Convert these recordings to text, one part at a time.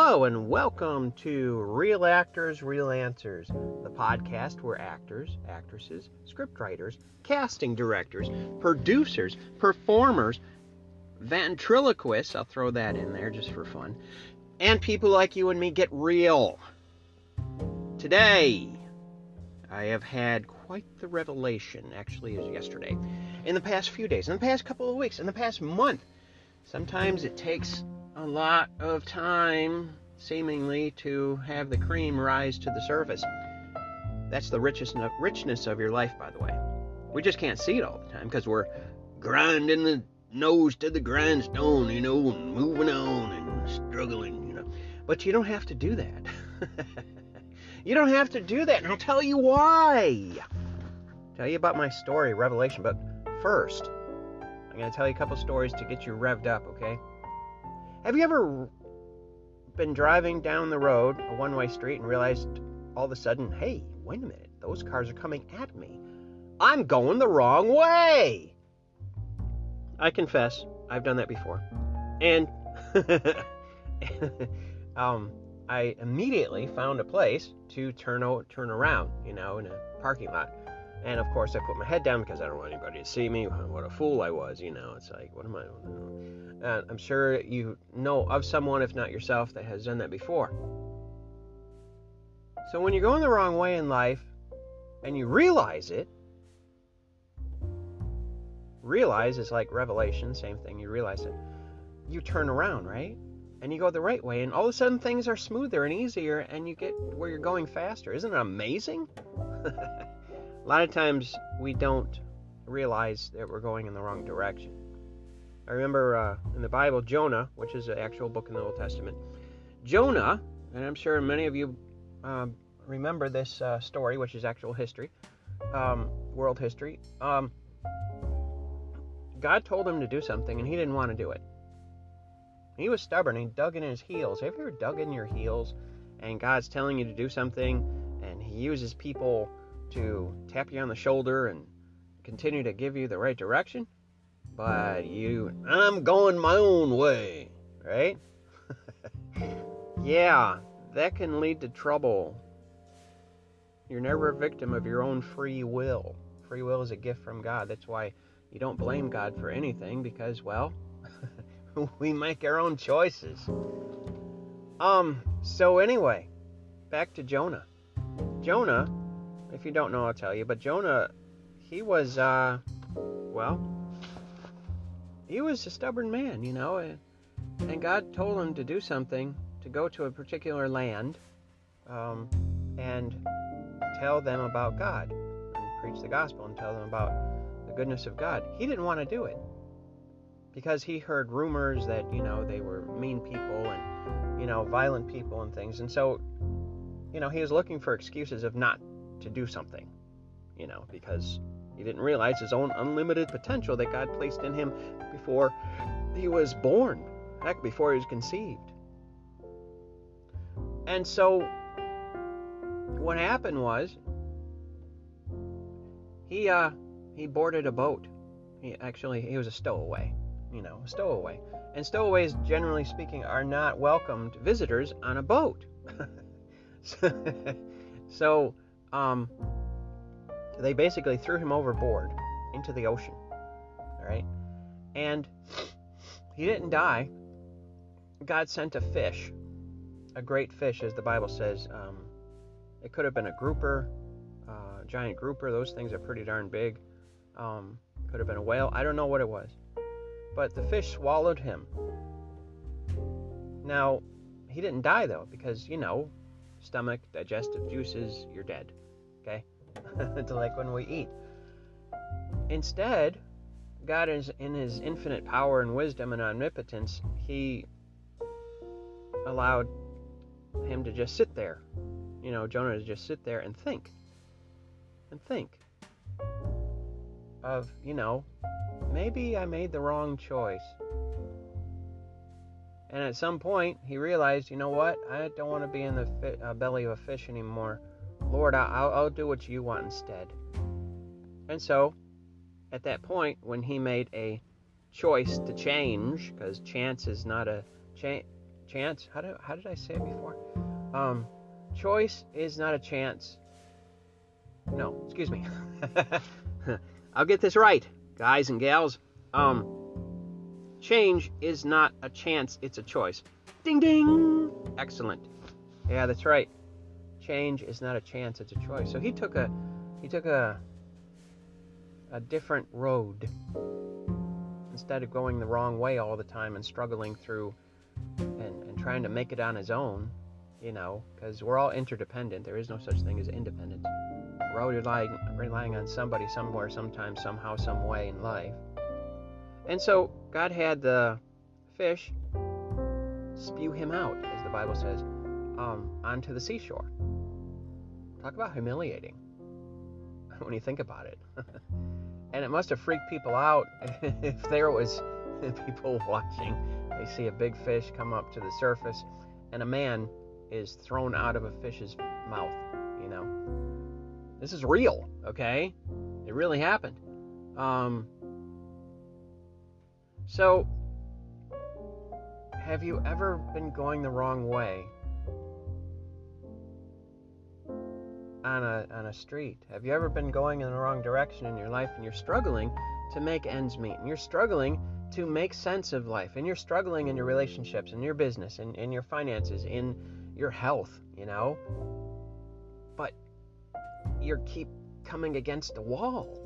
Hello, and welcome to Real Actors, Real Answers, the podcast where actors, actresses, scriptwriters, casting directors, producers, performers, ventriloquists, I'll throw that in there just for fun, and people like you and me get real. Today, I have had quite the revelation, actually, is yesterday, in the past few days, in the past couple of weeks, in the past month. Sometimes it takes a lot of time, seemingly, to have the cream rise to the surface. That's the richest richness of your life, by the way. We just can't see it all the time because we're grinding the nose to the grindstone, you know, and moving on and struggling, you know. But you don't have to do that. you don't have to do that, and I'll tell you why. Tell you about my story, Revelation. But first, I'm going to tell you a couple stories to get you revved up, okay? Have you ever been driving down the road, a one way street, and realized all of a sudden, hey, wait a minute, those cars are coming at me? I'm going the wrong way! I confess, I've done that before. And um, I immediately found a place to turn, o- turn around, you know, in a parking lot. And of course, I put my head down because I don't want anybody to see me. What a fool I was, you know. It's like, what am I? Uh, I'm sure you know of someone, if not yourself, that has done that before. So when you're going the wrong way in life and you realize it, realize is like revelation, same thing, you realize it. You turn around, right? And you go the right way, and all of a sudden things are smoother and easier, and you get where you're going faster. Isn't it amazing? a lot of times we don't realize that we're going in the wrong direction. I remember uh, in the Bible, Jonah, which is an actual book in the Old Testament. Jonah, and I'm sure many of you um, remember this uh, story, which is actual history, um, world history. Um, God told him to do something, and he didn't want to do it. He was stubborn. He dug in his heels. Have you ever dug in your heels, and God's telling you to do something, and He uses people to tap you on the shoulder and continue to give you the right direction? But you, I'm going my own way, right? yeah, that can lead to trouble. You're never a victim of your own free will. Free will is a gift from God. That's why you don't blame God for anything because, well, we make our own choices. Um, so anyway, back to Jonah. Jonah, if you don't know, I'll tell you, but Jonah, he was, uh, well, he was a stubborn man, you know, and, God told him to do something, to go to a particular land um, and tell them about God, and preach the gospel and tell them about the goodness of God. He didn't want to do it because he heard rumors that, you know, they were mean people and, you know, violent people and things. And so, you know, he was looking for excuses of not to do something, you know, because he didn't realize his own unlimited potential that God placed in him before he was born, heck, before he was conceived. And so, what happened was, he uh, he boarded a boat. He actually he was a stowaway, you know, a stowaway. And stowaways, generally speaking, are not welcomed visitors on a boat. so, um, they basically threw him overboard into the ocean. All right? And he didn't die. God sent a fish, a great fish, as the Bible says. Um, it could have been a grouper, uh, giant grouper. Those things are pretty darn big. Um, could have been a whale. I don't know what it was. But the fish swallowed him. Now, he didn't die, though, because, you know, stomach, digestive juices, you're dead. Okay? to like when we eat. Instead, God is in his infinite power and wisdom and omnipotence, he allowed him to just sit there. You know, Jonah to just sit there and think. And think of, you know, maybe I made the wrong choice. And at some point, he realized, you know what? I don't want to be in the uh, belly of a fish anymore. Lord, I'll, I'll do what you want instead. And so, at that point, when he made a choice to change, because chance is not a cha- chance. How did how did I say it before? Um, choice is not a chance. No, excuse me. I'll get this right, guys and gals. Um, change is not a chance; it's a choice. Ding ding. Excellent. Yeah, that's right. Change is not a chance; it's a choice. So he took a he took a a different road instead of going the wrong way all the time and struggling through and, and trying to make it on his own, you know, because we're all interdependent. There is no such thing as independence. We're all relying, relying on somebody somewhere, sometime, somehow, some way in life. And so God had the fish spew him out, as the Bible says, um, onto the seashore. Talk about humiliating when you think about it. and it must have freaked people out if there was people watching. They see a big fish come up to the surface, and a man is thrown out of a fish's mouth. You know, this is real. Okay, it really happened. Um, so, have you ever been going the wrong way on a on a street? Have you ever been going in the wrong direction in your life and you're struggling to make ends meet and you're struggling to make sense of life and you're struggling in your relationships and your business in, in your finances in your health, you know? But you keep coming against a wall.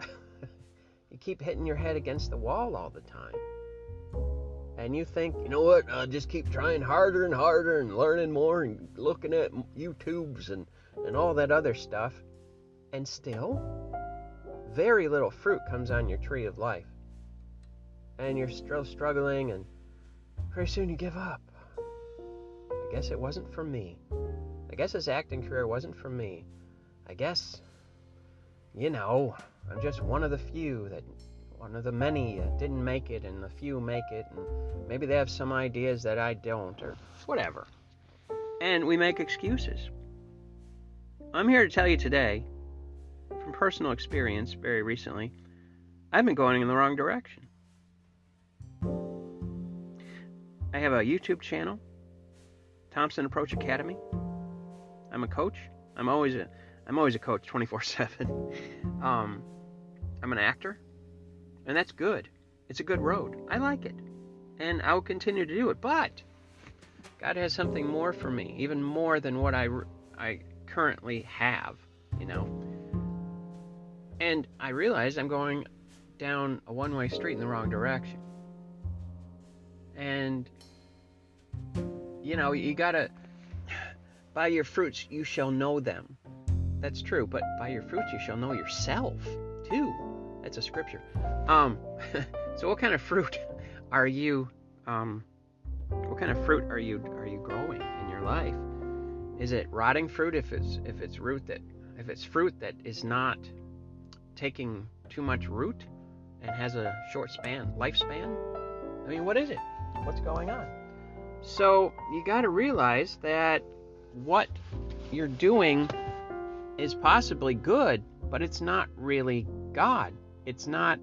you keep hitting your head against the wall all the time. And you think, you know what, I'll just keep trying harder and harder and learning more and looking at YouTubes and and all that other stuff, and still, very little fruit comes on your tree of life. And you're still struggling, and pretty soon you give up. I guess it wasn't for me. I guess this acting career wasn't for me. I guess, you know, I'm just one of the few that, one of the many that didn't make it, and the few make it, and maybe they have some ideas that I don't, or whatever. And we make excuses. I'm here to tell you today, from personal experience very recently, I've been going in the wrong direction. I have a YouTube channel, Thompson Approach Academy. I'm a coach. I'm always a I'm always a coach 24/7. Um, I'm an actor, and that's good. It's a good road. I like it, and I'll continue to do it. But God has something more for me, even more than what I I currently have, you know. And I realize I'm going down a one way street in the wrong direction. And, you know, you gotta, by your fruits you shall know them. That's true, but by your fruits you shall know yourself, too. That's a scripture. Um, so what kind of fruit are you, um, what kind of fruit are you, are you growing in your life? Is it rotting fruit if it's if it's root that if it's fruit that is not taking too much root and has a short span lifespan? I mean, what is it? What's going on? So you got to realize that what you're doing is possibly good, but it's not really God. It's not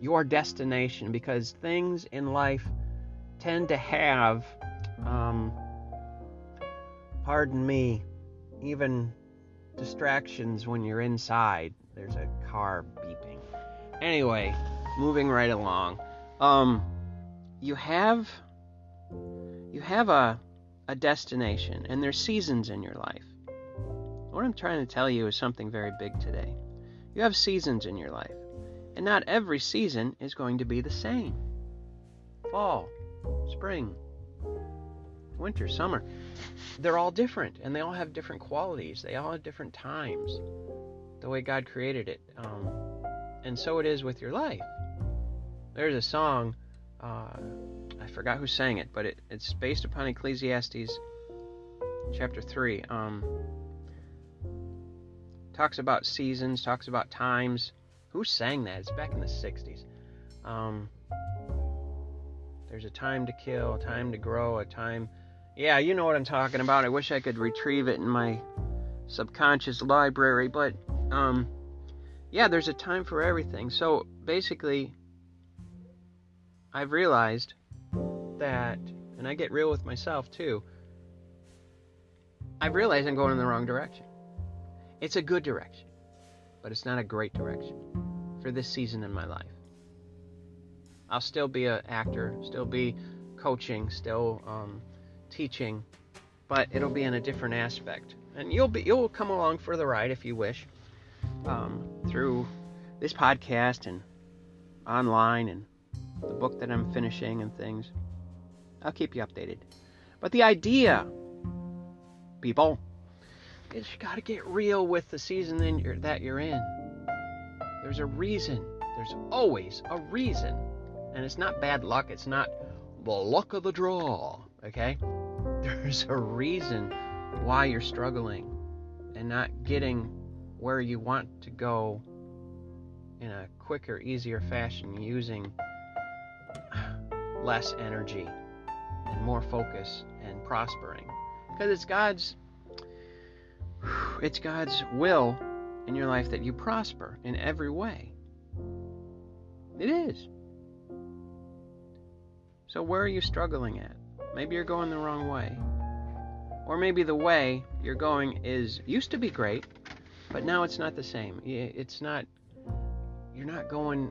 your destination because things in life tend to have um, pardon me, even distractions when you're inside. There's a car beeping. Anyway, moving right along. Um, you have you have a a destination, and there's seasons in your life. What I'm trying to tell you is something very big today. You have seasons in your life, and not every season is going to be the same. Fall, spring, winter, summer they're all different and they all have different qualities. They all have different times, the way God created it. Um, and so it is with your life. There's a song, uh, I forgot who sang it, but it, it's based upon Ecclesiastes chapter 3. Um, talks about seasons, talks about times. Who sang that? It's back in the 60s. Um, there's a time to kill, a time to grow, a time yeah, you know what I'm talking about. I wish I could retrieve it in my subconscious library, but um yeah, there's a time for everything. So basically I've realized that and I get real with myself too, I've realized I'm going in the wrong direction. It's a good direction, but it's not a great direction for this season in my life. I'll still be an actor, still be coaching, still um, teaching, but it'll be in a different aspect. And you'll be you'll come along for the ride if you wish um, through this podcast and online and the book that I'm finishing and things. I'll keep you updated. But the idea, people, is you got to get real with the season that you're, that you're in. There's a reason. There's always a reason. And it's not bad luck. It's not the luck of the draw. Okay? There's a reason why you're struggling and not getting where you want to go in a quicker, easier fashion using less energy and more focus and prospering. Because it's God's it's God's will in your life that you prosper in every way. It is. So where are you struggling at? Maybe you're going the wrong way. Or maybe the way you're going is used to be great, but now it's not the same. It's not you're not going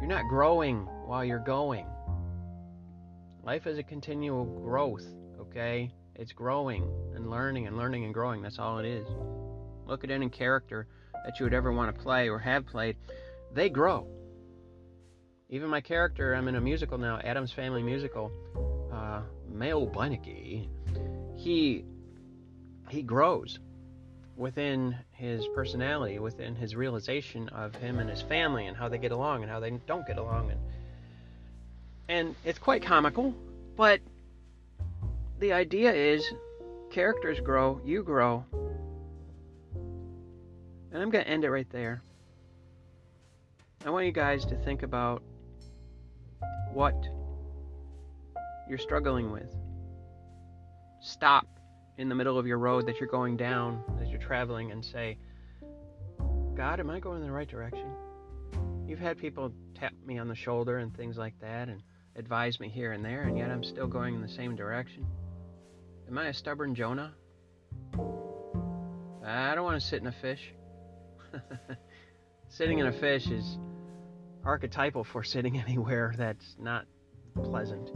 you're not growing while you're going. Life is a continual growth, okay? It's growing and learning and learning and growing. That's all it is. Look at any character that you would ever want to play or have played. They grow. Even my character, I'm in a musical now, Addams Family Musical, Mal Beineke, he he grows within his personality, within his realization of him and his family and how they get along and how they don't get along and and it's quite comical, but the idea is characters grow, you grow. And I'm going to end it right there. I want you guys to think about what you're struggling with. Stop in the middle of your road that you're going down as you're traveling and say, God, am I going in the right direction? You've had people tap me on the shoulder and things like that, and advise me here and there, and yet I'm still going in the same direction? Am I a stubborn Jonah? I don't want to sit in a fish. sitting in a fish is archetypal for sitting anywhere that's not pleasant.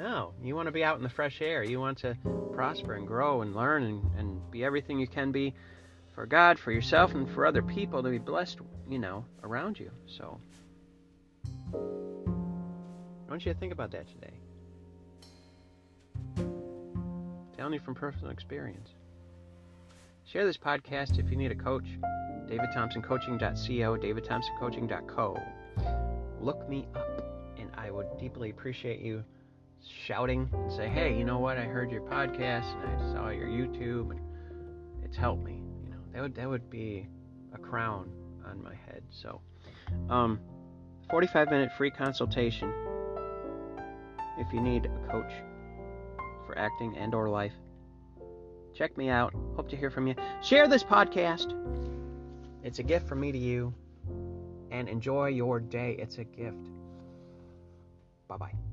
No, you want to be out in the fresh air. You want to prosper and grow and learn and, and be everything you can be for God, for yourself, and for other people to be blessed, you know, around you. So, I want you to think about that today. telling you from personal experience. Share this podcast if you need a coach. DavidThompsonCoaching.co, DavidThompsonCoaching.co. Look me up, and I would deeply appreciate you shouting and say, "Hey, you know what? I heard your podcast and I saw your YouTube, and it's helped me." You know, that would that would be a crown on my head. So, um, 45 minute free consultation if you need a coach for acting and or life. Check me out. Hope to hear from you. Share this podcast. It's a gift from me to you. And enjoy your day. It's a gift. Bye bye.